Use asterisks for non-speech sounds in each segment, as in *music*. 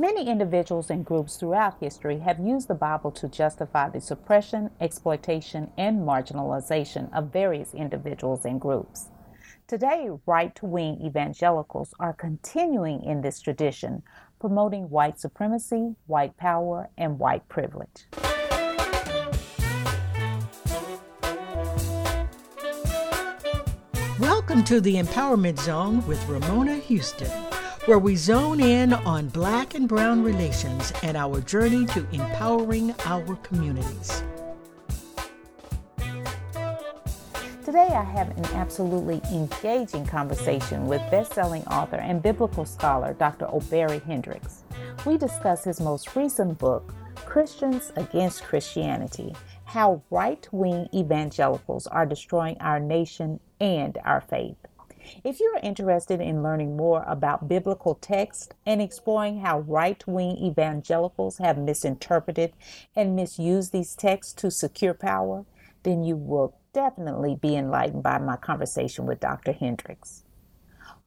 Many individuals and groups throughout history have used the Bible to justify the suppression, exploitation, and marginalization of various individuals and groups. Today, right wing evangelicals are continuing in this tradition, promoting white supremacy, white power, and white privilege. Welcome to the Empowerment Zone with Ramona Houston where we zone in on Black and Brown relations and our journey to empowering our communities. Today, I have an absolutely engaging conversation with best-selling author and biblical scholar Dr. Obery Hendricks. We discuss his most recent book, Christians Against Christianity How Right Wing Evangelicals Are Destroying Our Nation and Our Faith. If you are interested in learning more about biblical text and exploring how right wing evangelicals have misinterpreted and misused these texts to secure power, then you will definitely be enlightened by my conversation with Dr. Hendricks.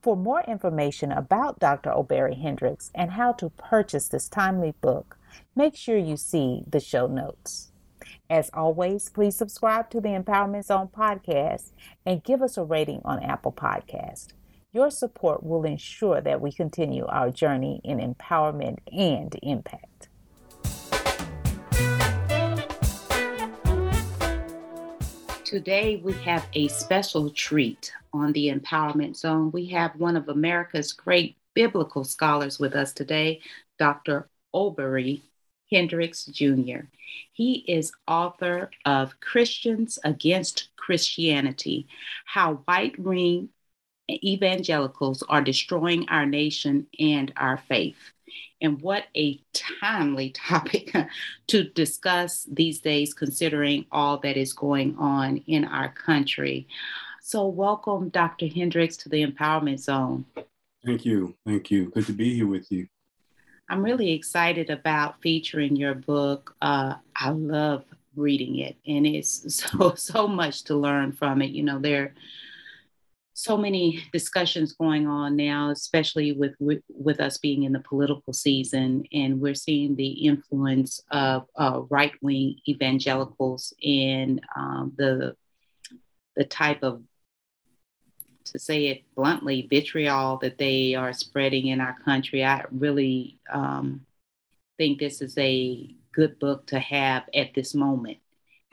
For more information about Dr. Obery Hendricks and how to purchase this timely book, make sure you see the show notes. As always, please subscribe to the Empowerment Zone podcast and give us a rating on Apple Podcast. Your support will ensure that we continue our journey in empowerment and impact. Today, we have a special treat on the Empowerment Zone. We have one of America's great biblical scholars with us today, Dr. Obery Hendricks Jr. He is author of Christians Against Christianity How White Ring Evangelicals Are Destroying Our Nation and Our Faith. And what a timely *laughs* topic to discuss these days, considering all that is going on in our country. So, welcome, Dr. Hendricks, to the Empowerment Zone. Thank you. Thank you. Good to be here with you. I'm really excited about featuring your book. Uh, I love reading it, and it's *laughs* so so much to learn from it. You know, there are so many discussions going on now, especially with with us being in the political season, and we're seeing the influence of uh, right wing evangelicals in um, the the type of to say it bluntly, vitriol that they are spreading in our country. I really um, think this is a good book to have at this moment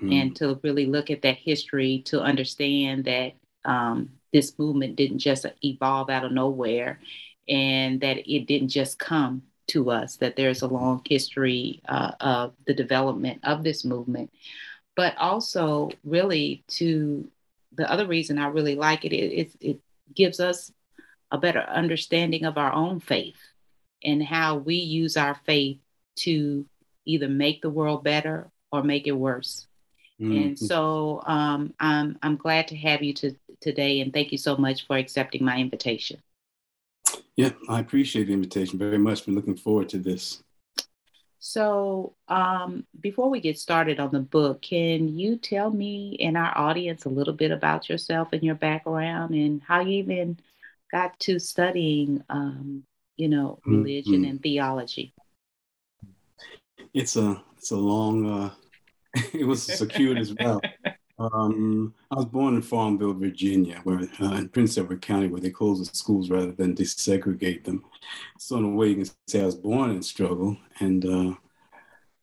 mm. and to really look at that history to understand that um, this movement didn't just evolve out of nowhere and that it didn't just come to us, that there's a long history uh, of the development of this movement, but also really to the other reason I really like it is it, it gives us a better understanding of our own faith and how we use our faith to either make the world better or make it worse. Mm-hmm. And so um, I'm I'm glad to have you to, today, and thank you so much for accepting my invitation. Yeah, I appreciate the invitation very much. Been looking forward to this. So, um, before we get started on the book, can you tell me and our audience a little bit about yourself and your background and how you even got to studying, um, you know, religion mm-hmm. and theology? It's a it's a long. Uh, *laughs* it was a circuitous route. Um, I was born in Farmville, Virginia, where uh, in Prince Edward County, where they close the schools rather than desegregate them. So in a way, you can say I was born in struggle, and uh,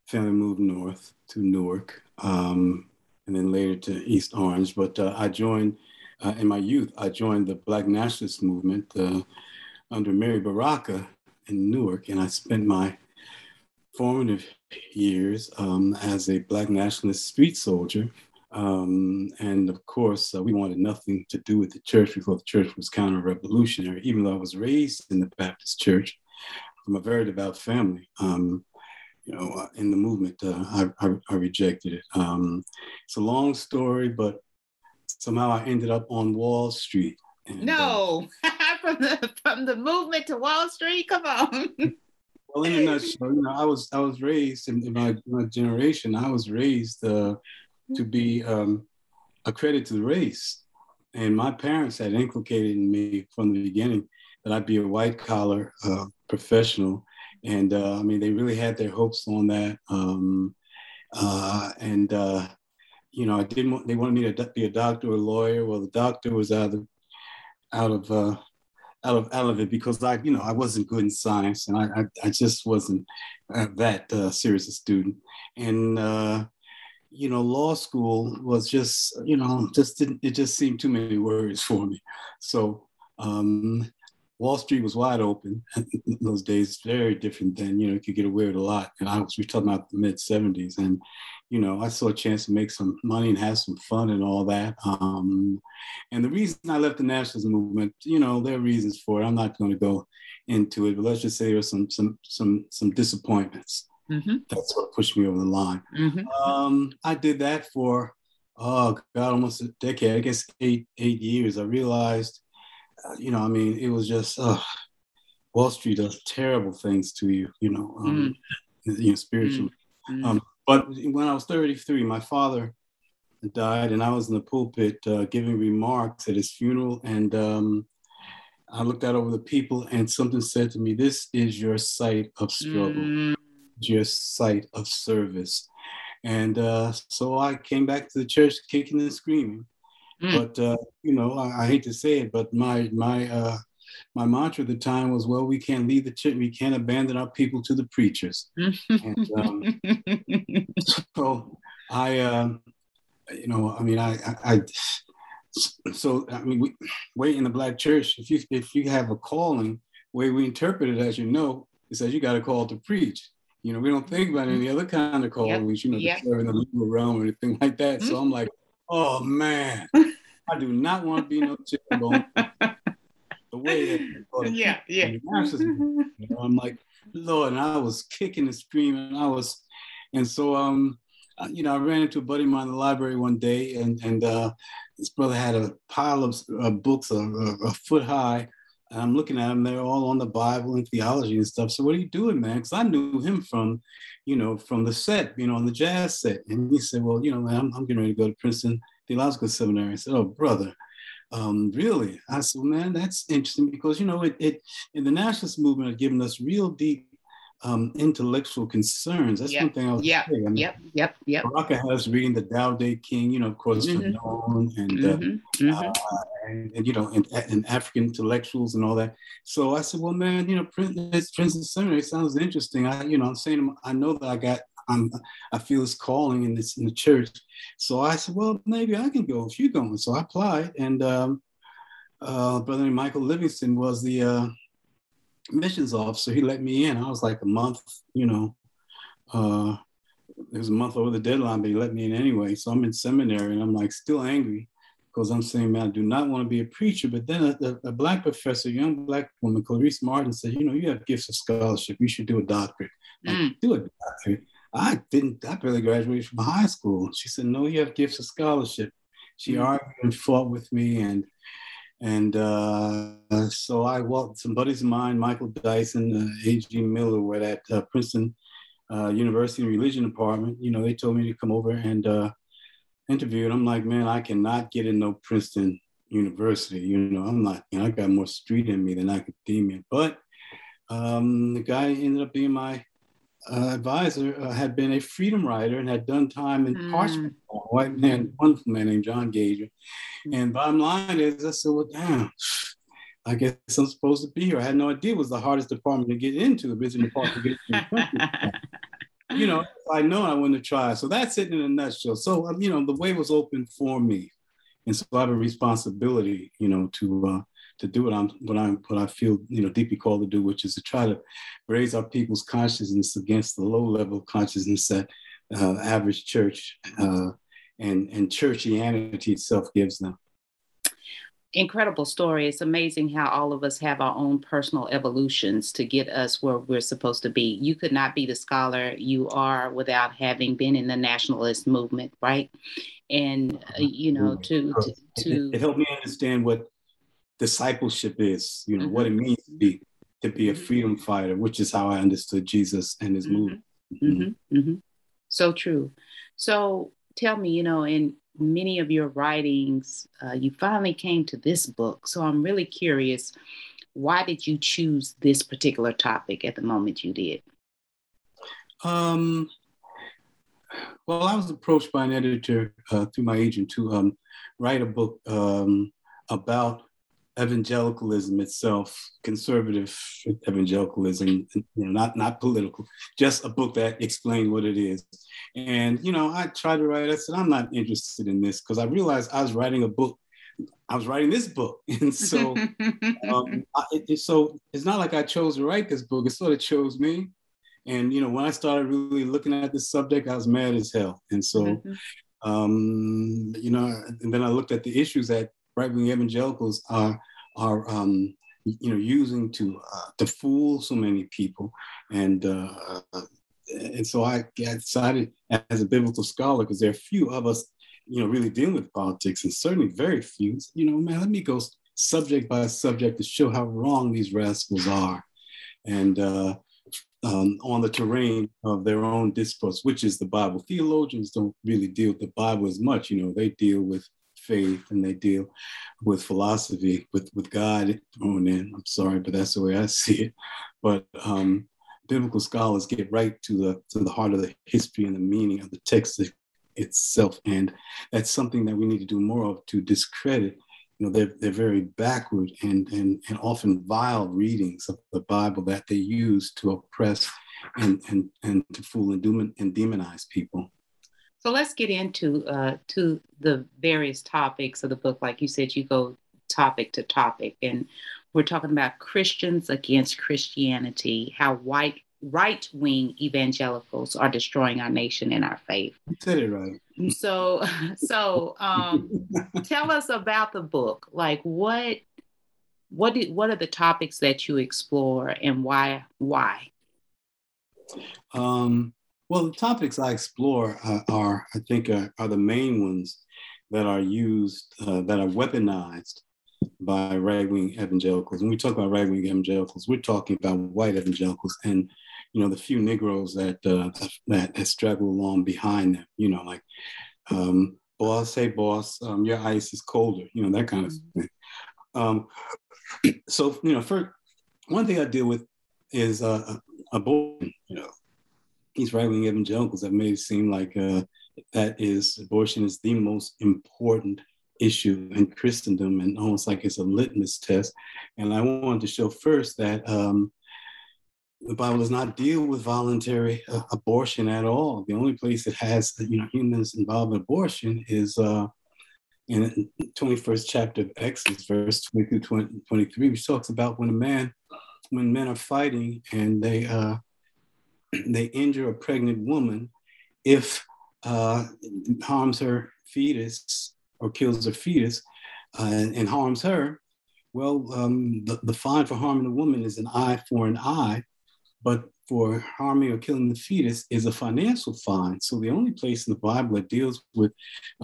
family moved north to Newark, um, and then later to East Orange. But uh, I joined uh, in my youth. I joined the Black Nationalist Movement uh, under Amiri Baraka in Newark, and I spent my formative years um, as a Black nationalist street soldier um, and of course, uh, we wanted nothing to do with the church. We thought the church was counter revolutionary, even though I was raised in the Baptist church from a very devout family. Um, you know, uh, in the movement, uh, I, I, I, rejected it. Um, it's a long story, but somehow I ended up on Wall Street. And, no, uh, *laughs* from the from the movement to Wall Street. Come on. *laughs* well, in a nutshell, you know, I was I was raised in, in my, my generation. I was raised uh, to be um, a credit to the race. And my parents had inculcated in me from the beginning that I'd be a white collar uh, professional and uh, I mean, they really had their hopes on that. Um, uh, and uh, you know, I didn't. Want, they wanted me to be a doctor or a lawyer. Well, the doctor was out of out of uh, out of out of it because I, you know, I wasn't good in science, and I I, I just wasn't uh, that serious a student. And you know, law school was just, you know, just didn't. It just seemed too many words for me. So um, Wall Street was wide open *laughs* in those days, very different than, you know, you could get away with a lot. And I was, we're talking about the mid 70s. And, you know, I saw a chance to make some money and have some fun and all that. Um, and the reason I left the nationalism movement, you know, there are reasons for it. I'm not going to go into it, but let's just say there were some, some, some, some disappointments. Mm-hmm. That's what pushed me over the line. Mm-hmm. Um, I did that for, oh God, almost a decade, I guess eight, eight years. I realized you know, I mean, it was just uh, Wall Street does terrible things to you, you know, um, mm. you know, spiritually. Mm. Um, but when I was 33, my father died, and I was in the pulpit uh, giving remarks at his funeral, and um, I looked out over the people, and something said to me, "This is your site of struggle, mm. Your site of service." And uh, so I came back to the church, kicking and screaming. Mm. But uh, you know, I, I, hate to say it, but my my uh, my mantra at the time was, "Well, we can't leave the church. We can't abandon our people to the preachers." and, um, *laughs* so I, uh, you know, I mean, I, I, I so I mean, we, wait in the black church. If you if you have a calling, way we interpret it, as you know, it says you got a call to preach. You know, we don't think about any other kind of callings, yep. you know, yep. in the legal realm or anything like that. Mm-hmm. So I'm like, Oh man, I do not want to be no chicken bone. *laughs* the way that yeah, yeah. You know, I'm like, Lord, and I was kicking the screen and screaming. I was, and so um, you know, I ran into a buddy of mine in the library one day, and and uh, this brother had a pile of uh, books a, a, foot high. I'm looking at them; they're all on the Bible and theology and stuff. So, what are you doing, man? Because I knew him from you know, from the set, you know, on the jazz set. And he said, well, you know, I'm, I'm getting ready to go to Princeton Theological Seminary. I said, oh, brother, um, really? I said, well, man, that's interesting because, you know, it, it in the nationalist movement had given us real deep um, intellectual concerns. That's yep. one thing I was yep. saying. I mean, yep, yep, yep. Baraka has reading the Tao Te King, you know, of course, mm-hmm. Fanon and, uh, mm-hmm. Uh, mm-hmm. And, and, you know, and, and, African intellectuals and all that. So I said, well, man, you know, Prince, Princeton Seminary sounds interesting. I, you know, I'm saying, I know that I got, I'm, I feel this calling in this in the church. So I said, well, maybe I can go if you're going. So I applied, and um, uh, Brother Michael Livingston was the uh, missions officer. He let me in. I was like a month, you know, uh, it was a month over the deadline, but he let me in anyway. So I'm in seminary and I'm like still angry because I'm saying, man, I do not want to be a preacher. But then a, a, a black professor, a young black woman, Clarice Martin, said, you know, you have gifts of scholarship. You should do a doctorate. Mm. Do a doctorate. I didn't, I barely graduated from high school. She said, no, you have gifts of scholarship. She mm. argued and fought with me and and uh, so I walked some buddies of mine, Michael Dyson, uh, A.G. Miller, were at uh, Princeton uh, University Religion Department. You know, they told me to come over and uh, interview. And I'm like, man, I cannot get in no Princeton University. You know, I'm not, you know, I got more street in me than academia. But um, the guy ended up being my uh, advisor uh, had been a freedom rider and had done time in mm. Parchman. A white man, wonderful man named John Gager. And bottom line is, I said, well, damn, I guess I'm supposed to be here. I had no idea it was the hardest department to get into, the business department to get into. *laughs* you know, I know I want to try. So that's it in a nutshell. So, um, you know, the way was open for me. And so I have a responsibility, you know, to uh, to do what I'm what I what I feel you know deeply called to do, which is to try to raise our people's consciousness against the low level consciousness that uh, average church uh, and and churchianity itself gives them. Incredible story. It's amazing how all of us have our own personal evolutions to get us where we're supposed to be. You could not be the scholar you are without having been in the nationalist movement, right? And uh, you know, to to, to it, it helped me understand what discipleship is, you know, mm-hmm. what it means to be to be a mm-hmm. freedom fighter, which is how I understood Jesus and his mm-hmm. movement. Mm-hmm. mm-hmm. So true. So tell me, you know, in many of your writings, uh, you finally came to this book. So I'm really curious. why did you choose this particular topic at the moment you did? Um, well, I was approached by an editor uh, through my agent to um, write a book um, about evangelicalism itself, conservative evangelicalism, you know, not not political, just a book that explained what it is. And you know, I tried to write. I said I'm not interested in this because I realized I was writing a book. I was writing this book, *laughs* and so *laughs* um, I, it, so it's not like I chose to write this book. It sort of chose me. And you know, when I started really looking at this subject, I was mad as hell. And so, mm-hmm. um, you know, and then I looked at the issues that right-wing evangelicals are are um, you know using to uh, to fool so many people, and uh, and so I, I decided as a biblical scholar because there are few of us you know really dealing with politics, and certainly very few. You know, man, let me go subject by subject to show how wrong these rascals are, and. Uh, um, on the terrain of their own discourse, which is the Bible. Theologians don't really deal with the Bible as much. You know, they deal with faith and they deal with philosophy, with, with God thrown in. I'm sorry, but that's the way I see it. But um, biblical scholars get right to the to the heart of the history and the meaning of the text itself, and that's something that we need to do more of to discredit. You know, they're they're very backward and and and often vile readings of the Bible that they use to oppress and and and to fool and demonize people. So let's get into uh, to the various topics of the book. Like you said, you go topic to topic, and we're talking about Christians against Christianity, how white right wing evangelicals are destroying our nation and our faith. You said it right. So, *laughs* so um, tell us about the book. Like, what, what, did, what are the topics that you explore, and why? Why? Um, well, the topics I explore uh, are, I think, uh, are the main ones that are used, uh, that are weaponized by right wing evangelicals. When we talk about right wing evangelicals, we're talking about white evangelicals and, you know, the few Negroes that uh, that, that straggle along behind them. You know, like, um, boss, hey boss, um, your ice is colder. You know, that kind of mm-hmm. thing. Um, *clears throat* so, you know, for one thing I deal with is uh, abortion. You know, these right wing evangelicals have made it seem like uh, that is abortion is the most important issue in Christendom and almost like it's a litmus test. And I wanted to show first that um, the Bible does not deal with voluntary uh, abortion at all. The only place it has you know humans involved in abortion is uh, in the 21st chapter of Exodus, verse 22, 20, 23, which talks about when a man, when men are fighting and they uh, *clears throat* they injure a pregnant woman if uh, harms her fetus or kills her fetus uh, and, and, harms her, well, um, the, the fine for harming the woman is an eye for an eye, but for harming or killing the fetus is a financial fine. So the only place in the Bible that deals with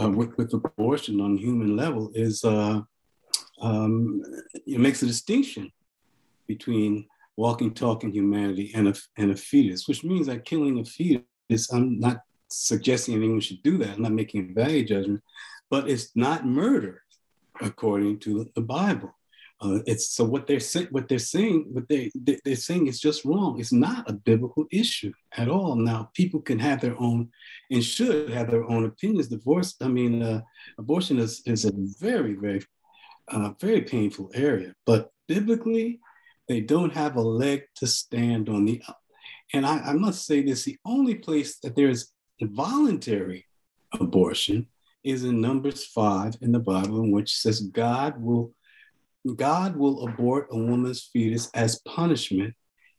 uh, with, with, abortion on human level is uh, um, it makes a distinction between walking, talking humanity and a, and a fetus, which means that killing a fetus, I'm not suggesting anyone should do that. I'm not making a value judgment, but it's not murder according to the Bible. Uh, it's so what they're saying, what they're saying, what they they're saying is just wrong. It's not a biblical issue at all. Now, people can have their own and should have their own opinions. Divorce, I mean, uh, abortion is is a very, very, uh, very painful area. But biblically, they don't have a leg to stand on. The and I, I must say this: the only place that there is voluntary abortion is in Numbers five in the Bible, in which says God will God will abort a woman's fetus as punishment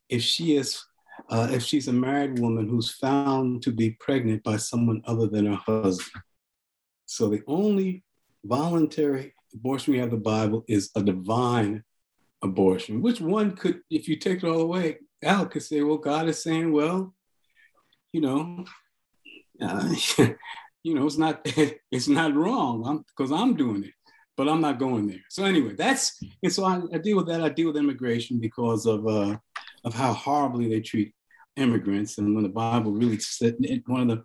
if she is uh, if she's a married woman who's found to be pregnant by someone other than her husband. So the only voluntary abortion we have the Bible is a divine abortion, which one could, if you take it all away, Al could say, well, God is saying, well, you know, uh, *laughs* you know, it's not *laughs* it's not wrong because I'm, I'm, doing it, but I'm not going there. So anyway, that's and so I, I deal with that. I deal with immigration because of uh, of how horribly they treat immigrants, and when the Bible really said one of the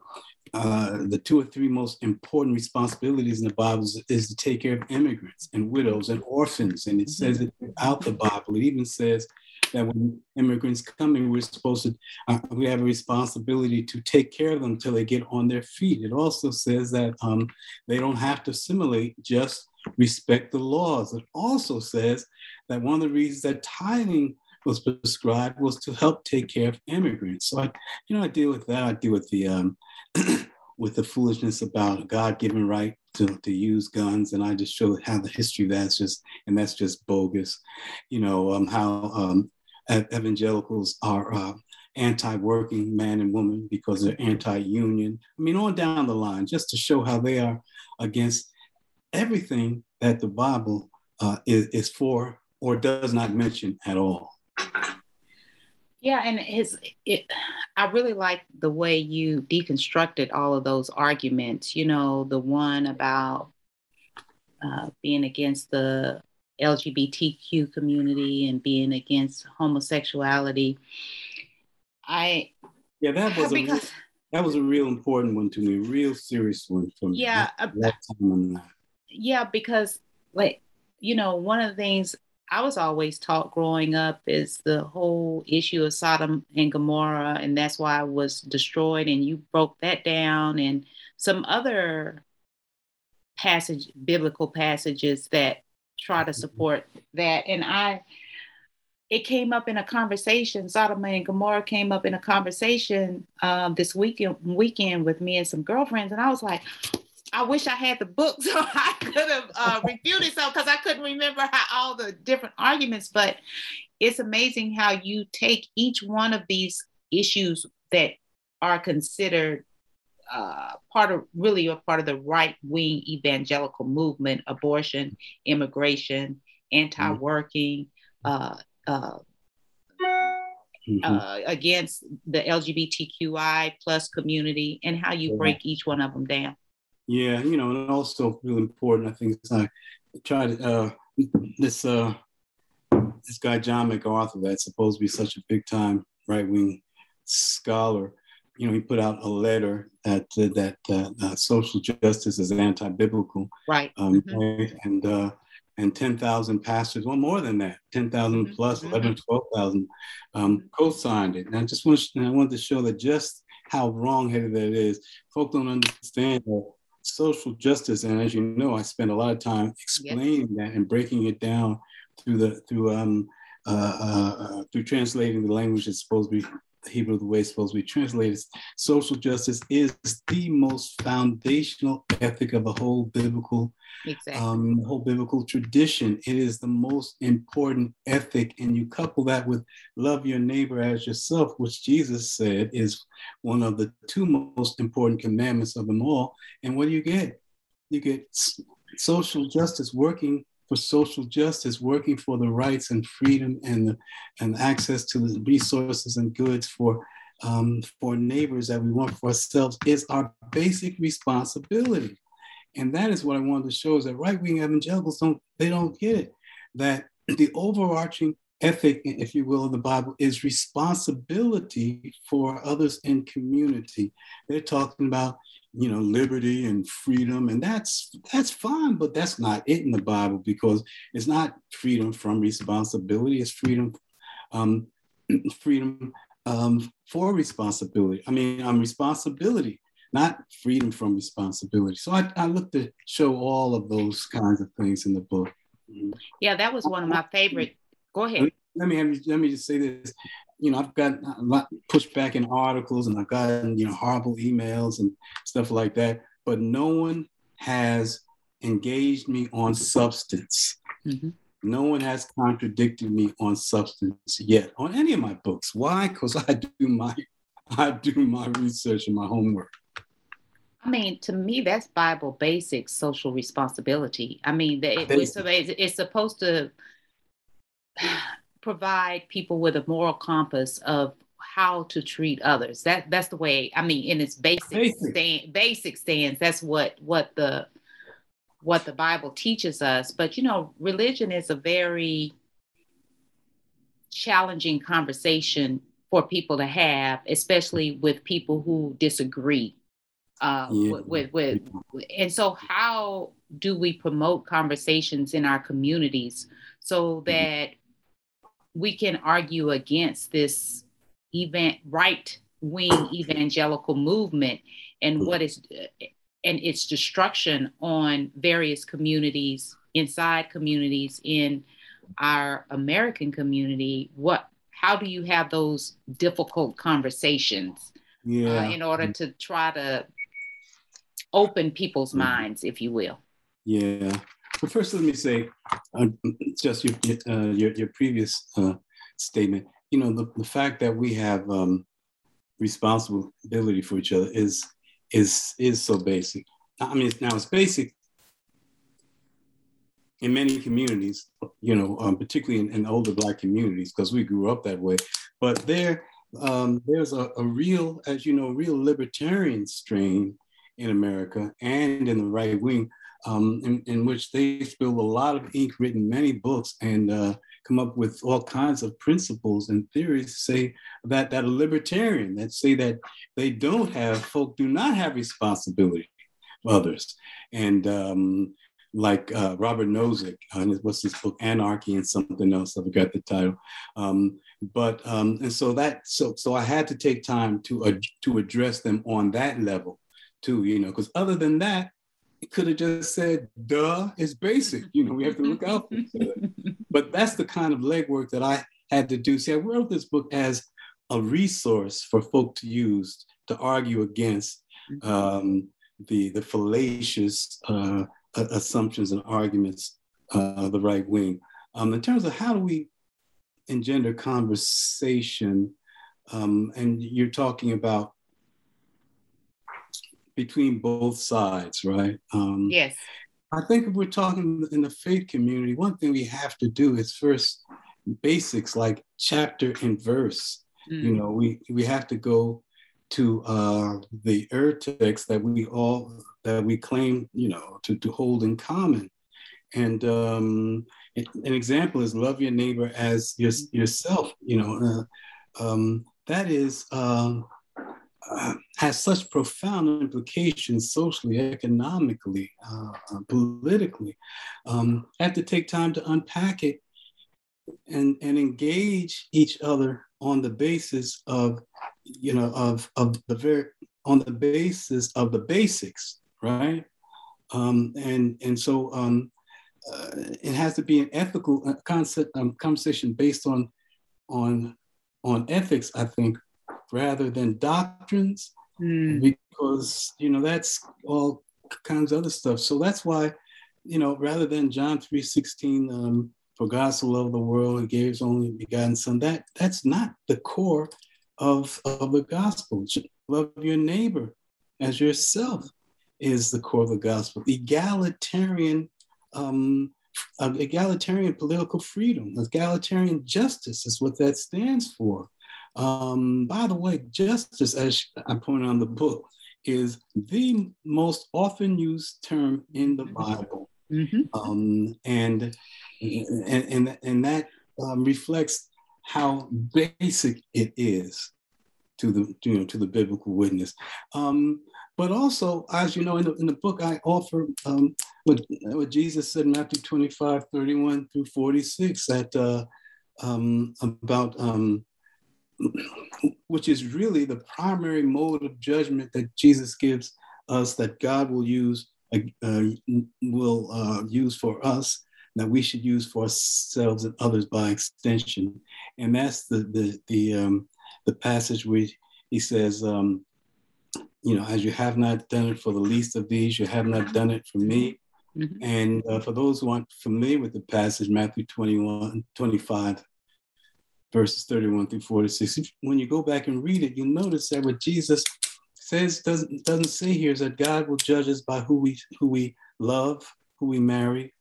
uh, the two or three most important responsibilities in the Bible is, is, to take care of immigrants and widows and orphans. And it says it throughout the Bible. It even says that when immigrants come in, we're supposed to, uh, we have a responsibility to take care of them until they get on their feet. It also says that um, they don't have to assimilate, just respect the laws. It also says that one of the reasons that tithing was prescribed was to help take care of immigrants. So I, you know, I deal with that. I deal with the um, *clears throat* with the foolishness about God-given right to, to use guns, and I just show how the history that's just and that's just bogus. You know um, how um, evangelicals are uh, anti-working man and woman because they're anti-union. I mean, on down the line, just to show how they are against everything that the Bible uh, is, is for or does not mention at all. Yeah, and his it I really like the way you deconstructed all of those arguments. You know, the one about uh, being against the LGBTQ community and being against homosexuality. I yeah, that was because, a that was a real important one to me, real serious one for me. Yeah, that, that yeah, because like you know, one of the things I was always taught growing up is the whole issue of Sodom and Gomorrah, and that's why I was destroyed. And you broke that down, and some other passage, biblical passages that try to support that. And I, it came up in a conversation. Sodom and Gomorrah came up in a conversation um, this weekend weekend with me and some girlfriends, and I was like, I wish I had the book *laughs* so I could have uh, *laughs* refuted some because I couldn't remember how all the different arguments. But it's amazing how you take each one of these issues that are considered uh, part of really a part of the right wing evangelical movement: abortion, immigration, anti-working. Uh, uh, mm-hmm. Uh, against the LGBTQI plus community and how you break each one of them down. Yeah, you know, and also really important, I think, is I tried uh, this uh, this guy John MacArthur that's supposed to be such a big time right wing scholar. You know, he put out a letter that uh, that uh, social justice is anti-biblical, right? Um, mm-hmm. And uh, and 10,000 pastors, well, more than that, 10,000 mm-hmm. plus, mm-hmm. 11, 12,000 um, co-signed it. And I just want to, I wanted to show that just how wrong-headed that is. Folks don't understand that social justice, and as you know, I spend a lot of time explaining that and breaking it down through the through um uh, uh, uh, through translating the language that's supposed to be Hebrew the way it's supposed to be translated. Social justice is the most foundational ethic of the whole biblical exactly. um, whole biblical tradition. It is the most important ethic, and you couple that with love your neighbor as yourself, which Jesus said is one of the two most important commandments of them all. And what do you get? You get social justice working for social justice, working for the rights and freedom and, and access to the resources and goods for, um, for neighbors that we want for ourselves is our basic responsibility. And that is what I wanted to show is that right-wing evangelicals don't, they don't get it. That the overarching ethic, if you will, of the Bible is responsibility for others in community. They're talking about you know liberty and freedom and that's that's fine but that's not it in the bible because it's not freedom from responsibility it's freedom um *clears throat* freedom um for responsibility i mean um responsibility not freedom from responsibility. So i, I look to show all of those kinds of things in the book. Yeah that was one of my favorite go ahead. Let me have, let me just say this you know, I've gotten a lot pushback in articles and I've gotten, you know, horrible emails and stuff like that, but no one has engaged me on substance. Mm-hmm. No one has contradicted me on substance yet on any of my books. Why? Because I do my I do my research and my homework. I mean, to me, that's Bible basic social responsibility. I mean, it, it's, it's supposed to provide people with a moral compass of how to treat others. That that's the way. I mean, in its basic basic, stand, basic stance, that's what what the what the Bible teaches us. But you know, religion is a very challenging conversation for people to have, especially with people who disagree. uh, yeah. with, with, with, and so how do we promote conversations in our communities so mm-hmm. that we can argue against this event right wing evangelical movement and mm-hmm. what is and its destruction on various communities inside communities in our american community what how do you have those difficult conversations uh, yeah. uh, in order to try to open people's mm-hmm. minds, if you will. Yeah. But first, let me say, uh, just your, uh, your, your previous uh, statement. You know, the, the fact that we have um, responsibility for each other is is is so basic. I mean, now it's basic in many communities. You know, um, particularly in, in, older Black communities, because we grew up that way. But there, um, there's a, a real, as you know, real libertarian strain in America and in the right wing, um, in, in, which they spill a lot of ink, written many books, and uh, come up with all kinds of principles and theories say that that are libertarian, that say that they don't have, folk do not have responsibility for others. And um, like uh, Robert Nozick, uh, what's his book, Anarchy and something else, I forgot the title. Um, but um, and so that so so I had to take time to uh, to address them on that level too, you know, because other than that, it could have just said, duh, it's basic. You know, we have to look out for each other. *laughs* But that's the kind of legwork that I had to do. See, I wrote this book as a resource for folk to use to argue against um, the, the fallacious uh, assumptions and arguments uh, of the right wing. Um, in terms of how do we engender conversation, um, and you're talking about between both sides, right? Um, yes. I think if we're talking in the faith community, one thing we have to do is first basics like chapter and verse. Mm. You know, we we have to go to uh, the ur text that we all that we claim, you know, to, to hold in common. And um, an example is love your neighbor as your, yourself. You know, uh, um, that is um, *clears throat* has such profound implications socially, economically, uh, uh, politically. Um, I have to take time to unpack it and, and engage each other on the basis of, you know, of, of the very, on the basis of the basics, right? Um, and, and so um, uh, it has to be an ethical uh, concept, um, conversation based on, on, on ethics, I think, rather than doctrines, mm. because you know that's all kinds of other stuff. So that's why, you know, rather than John three sixteen, um, for God so loved the world, He gave His only begotten Son. That that's not the core of of the gospel. Love your neighbor as yourself is the core of the gospel. Egalitarian. Um, egalitarian political freedom, egalitarian justice is what that stands for. Um, by the way, justice, as I point out in the book, is the most often used term in the Bible. Mm-hmm. Um, and, and, and, and that um, reflects how basic it is to the you know to the biblical witness. Um, but also, as you know, in the, in the book, I offer um, what, what Jesus said in Matthew 25, 31 through 46, that uh, um, about um, which is really the primary mode of judgment that Jesus gives us that God will use uh, uh, will uh, use for us that we should use for ourselves and others by extension, and that's the the the um, the passage where he says, um, you know, as you have not done it for the least of these, you have not done it for me. Mm-hmm. And uh, for those who aren't familiar with the passage, Matthew 21, 25, verses 31 through 46. When you go back and read it, you'll notice that what Jesus says doesn't doesn't say here is that God will judge us by who we who we love, who we marry,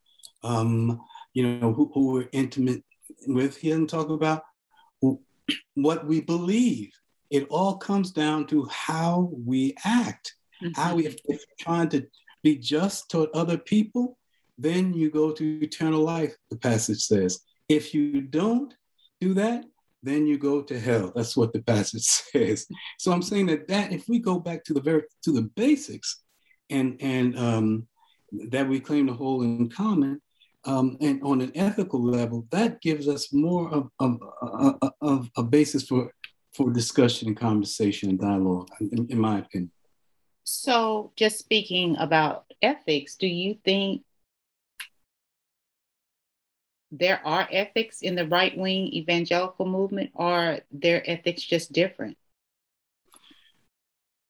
um, you know, who, who we're intimate with. He doesn't talk about *clears throat* what we believe. It all comes down to how we act. Mm-hmm. How we, if, if you're trying to be just toward other people, then you go to eternal life. The passage says. If you don't, do that, then you go to hell. That's what the passage *laughs* says. So I'm saying that that if we go back to the very to the basics, and and um, that we claim to hold in common, um, and on an ethical level, that gives us more of, of, of, of a basis for for discussion and conversation and dialogue, in, in my opinion. So, just speaking about ethics, do you think there are ethics in the right wing evangelical movement, or their ethics just different?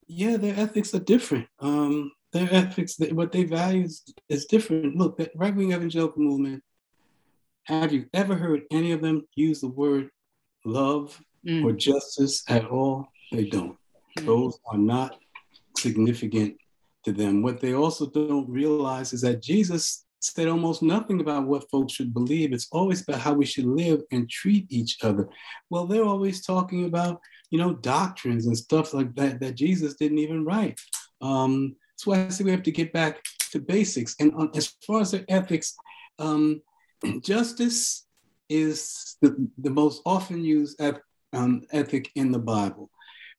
Yeah, their ethics are different. Um, their ethics, what they value is, is different. Look, the right wing evangelical movement, have you ever heard any of them use the word love mm. or justice at all? They don't. Mm. Those are not significant to them. What they also don't realize is that Jesus said almost nothing about what folks should believe. It's always about how we should live and treat each other. Well, they're always talking about, you know, doctrines and stuff like that that Jesus didn't even write. Um, that's why I say we have to get back to basics. And on, as far as their ethics, um, *clears throat* justice is the, the most often used um, ethic in the Bible.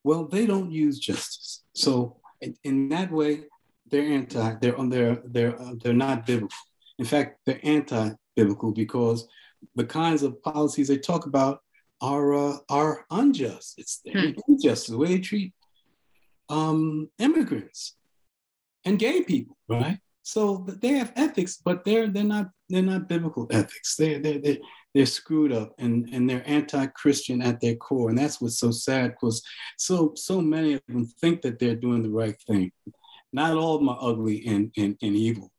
Well, they don't use justice. So in, in that way, they're anti. They're. They're they're uh, they're not biblical. In fact, they're anti-biblical because the kinds of policies they talk about are uh, are unjust. It's hmm. unjust the way they treat um, immigrants and gay people, right? So they have ethics, but they're they're not they're not biblical ethics. They're they're they're, they're screwed up and, and they're anti-Christian at their core, and that's what's so sad because so so many of them think that they're doing the right thing. Not all of them are ugly and and, and evil,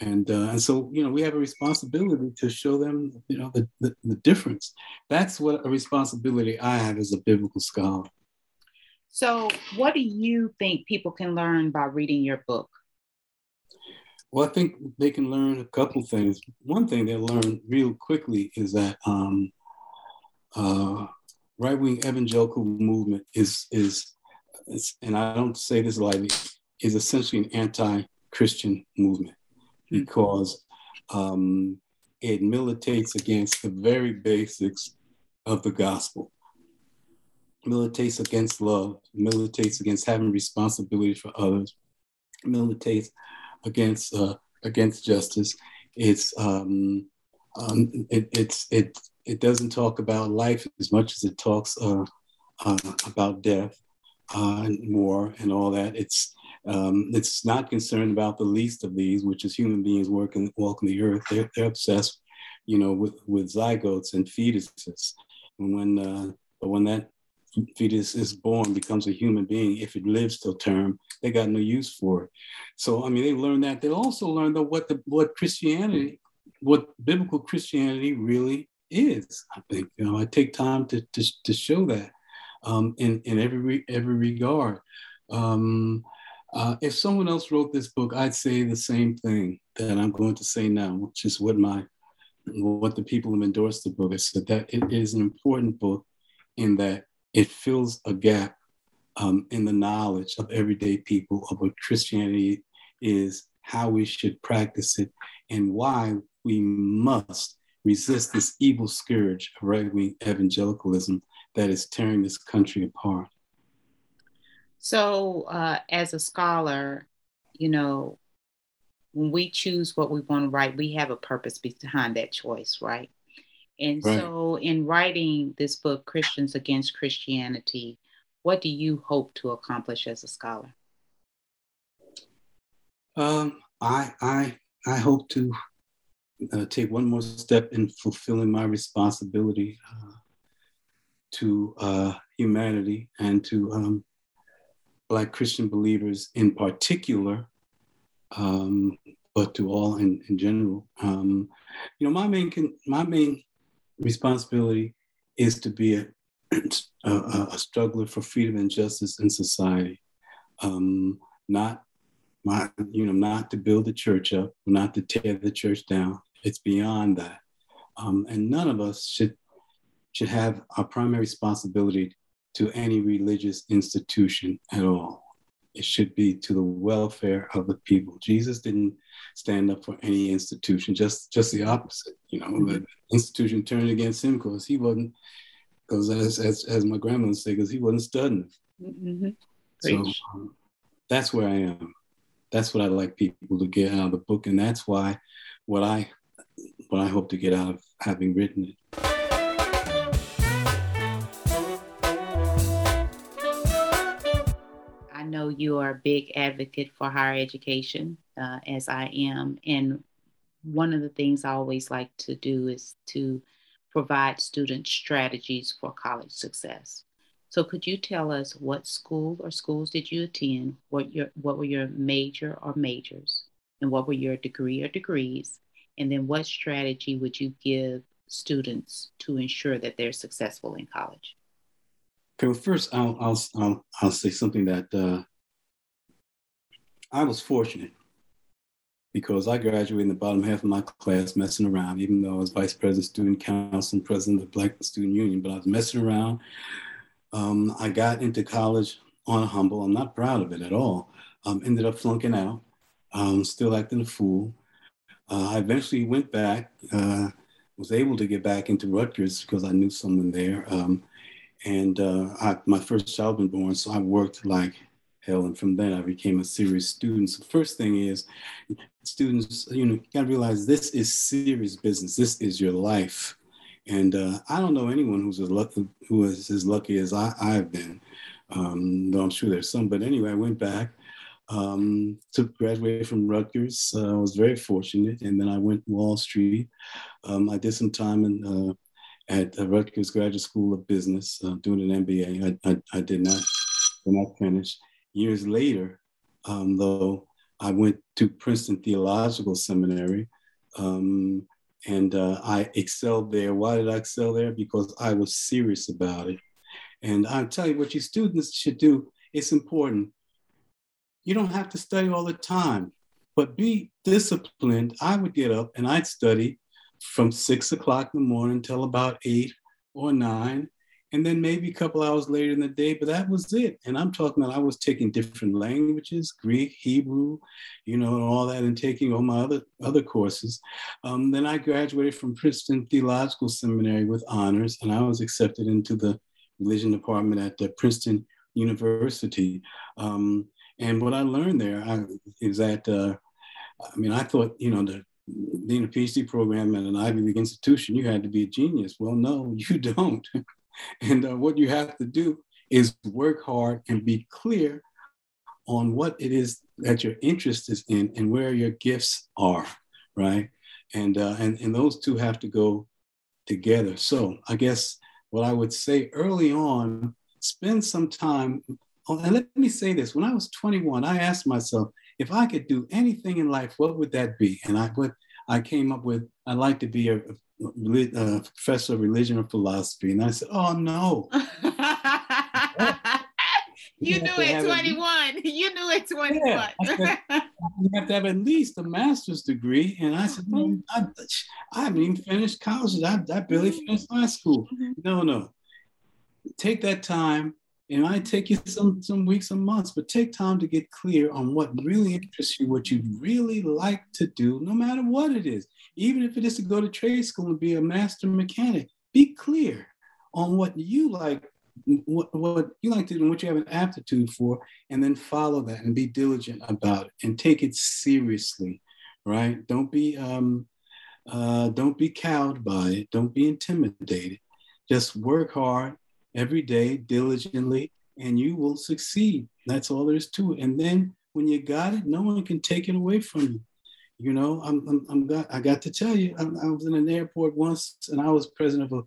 and uh, and so you know we have a responsibility to show them you know the, the, the difference. That's what a responsibility i have as a biblical scholar. So what do you think people can learn by reading your book? Well i think they can learn a couple things. One thing they'll learn real quickly is that um, uh, right-wing evangelical movement is is and i don't say this lightly is essentially an anti-christian movement because um, it militates against the very basics of the gospel. Militates against love, militates against having responsibility for others, militates against uh, against justice. It's um, um, it, it's it it doesn't talk about life as much as it talks uh, uh, about death uh, and war and all that. It's um, it's not concerned about the least of these, which is human beings working, walking the earth. They're, they're obsessed, you know, with, with zygotes and fetuses. And when, uh, when that fetus is born, becomes a human being, if it lives till term, they got no use for it. So, I mean, they learn that. They also learn that what the what Christianity, what biblical Christianity really is. I think you know I take time to to, to show that um, in in every every regard. Um, uh, if someone else wrote this book, I'd say the same thing that I'm going to say now, which is what my what the people who endorsed the book. I said that it is an important book in that it fills a gap um, in the knowledge of everyday people of what Christianity is, how we should practice it, and why we must resist this evil scourge of right wing evangelicalism that is tearing this country apart. So, uh, as a scholar, you know, when we choose what we want to write, we have a purpose behind that choice, right? And right. so, in writing this book, Christians Against Christianity, what do you hope to accomplish as a scholar? Um, I, I, I hope to uh, take one more step in fulfilling my responsibility uh, to uh, humanity and to um, Black Christian believers in particular, um, but to all in, in general. Um, you know, my main my main responsibility is to be *clears throat* a, a, a struggler for freedom and justice in society, um, not my you know not to build the church up, not to tear the church down. It's beyond that, um, and none of us should should have our primary responsibility to any religious institution at all. It should be to the welfare of the people. Jesus didn't stand up for any institution, just just the opposite. You know, the institution turned against him because he wasn't because as, as, as my grandmother said, because he wasn't studying. Mm-hmm. So um, that's where I am. That's what I like people to get out of the book, and that's why what I what I hope to get out of having written it. You are a big advocate for higher education, uh, as I am, and one of the things I always like to do is to provide students strategies for college success. So could you tell us what school or schools did you attend? What your what were your major or majors? And what were your degree or degrees? And then what strategy would you give students to ensure that they're successful in college? Okay, well, first I'll I'll I'll, I'll say something that uh, I was fortunate because I graduated in the bottom half of my class messing around, even though I was vice president, student council, and president of the Black Student Union. But I was messing around. Um, I got into college on a humble. I'm not proud of it at all. Um, ended up flunking out, um, still acting a fool. Uh, I eventually went back, uh, was able to get back into Rutgers because I knew someone there. Um, and uh, I, my first child was born, so I worked like And from then I became a serious student. So the first thing is students, you know, you gotta realize this is serious business. This is your life. And uh, I don't know anyone who's as lucky, who is as lucky as I, have been. Um, though I'm sure there's some. But anyway, I went back um, to graduate from Rutgers. Uh, I was very fortunate, and then I went to Wall Street. Um, I did some time in, uh, at Rutgers Graduate School of Business, uh, doing an MBA. I, I, I, did not, did not finish. Years later, um, though, I went to Princeton Theological Seminary, um, and uh, I excelled there. Why did I excel there? Because I was serious about it. And I'll tell you what your students should do. It's important. You don't have to study all the time, but be disciplined. I would get up and I'd study from six o'clock in the morning till about eight or nine and then maybe a couple hours later in the day, but that was it. And I'm talking about I was taking different languages, Greek, Hebrew, you know, and all that, and taking all my other other courses. Um, then I graduated from Princeton Theological Seminary with honors, and I was accepted into the religion department at the Princeton University. Um, and what I learned there I, is that, uh, I mean, I thought, you know, the being a PhD program at an Ivy League institution, you had to be a genius. Well, no, *laughs* you don't. And uh, what you have to do is work hard and be clear on what it is that your interest is in and where your gifts are, right? And, uh, and, and those two have to go together. So I guess what I would say early on, spend some time. Oh, and let me say this: when I was 21, I asked myself if I could do anything in life, what would that be? And I what I came up with, I'd like to be a, uh, professor of religion and philosophy. And I said, oh no. *laughs* you, knew it 21. You knew it 21. Yeah, said, you have to have at least a master's degree. And I said, no, I, I haven't even finished college. I, I barely mm-hmm. finished high school. Mm-hmm. No, no. Take that time. It might take you some, some weeks or months, but take time to get clear on what really interests you, what you'd really like to do, no matter what it is even if it is to go to trade school and be a master mechanic, be clear on what you like, what, what you like to do and what you have an aptitude for, and then follow that and be diligent about it and take it seriously, right? Don't be um, uh, don't be cowed by it. Don't be intimidated. Just work hard every day, diligently, and you will succeed. That's all there is to it. And then when you got it, no one can take it away from you. You know, I'm, I'm, I'm got, I got to tell you, I, I, was in an airport once, and I was president of a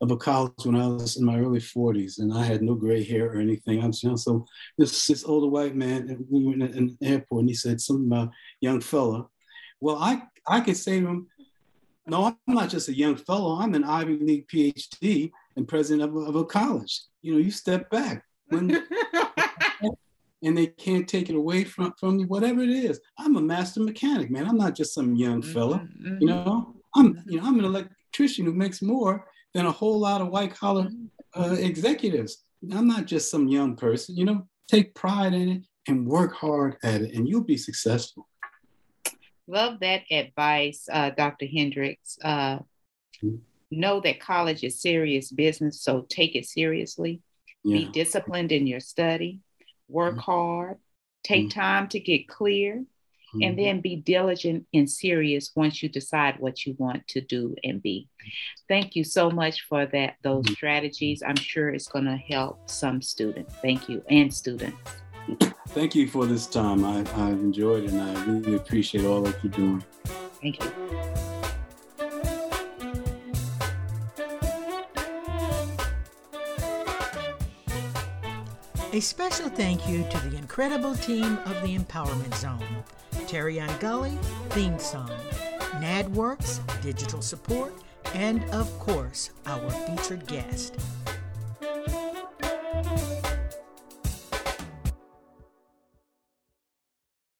of a college when I was in my early 40s, and I had no gray hair or anything. I was young, so this this older white man, and we were in an airport, and he said something about young fella. Well, I I could say to him, no, I'm not just a young fellow. I'm an Ivy League PhD and president of a, of a college. You know, you step back when *laughs* and they can't take it away from, from you, whatever it is. I'm a master mechanic, man. I'm not just some young mm-hmm, fella. Mm-hmm. You know, I'm you know, I'm an electrician who makes more than a whole lot of white collar uh, executives. I'm not just some young person, you know, take pride in it and work hard at it and you'll be successful. Love that advice, uh, Dr. Hendricks. Uh, mm-hmm. Know that college is serious business, so take it seriously. Yeah. Be disciplined in your study, work mm-hmm. hard, take mm-hmm. time to get clear, mm-hmm. and then be diligent and serious once you decide what you want to do and be. Thank you so much for that those mm-hmm. strategies. I'm sure it's going to help some students. Thank you and students. Thank you for this time. I, I've enjoyed it and I really appreciate all that you're doing. Thank you. A special thank you to the incredible team of the Empowerment Zone. Terry Gully, theme song. NADWorks, digital support, and of course, our featured guest.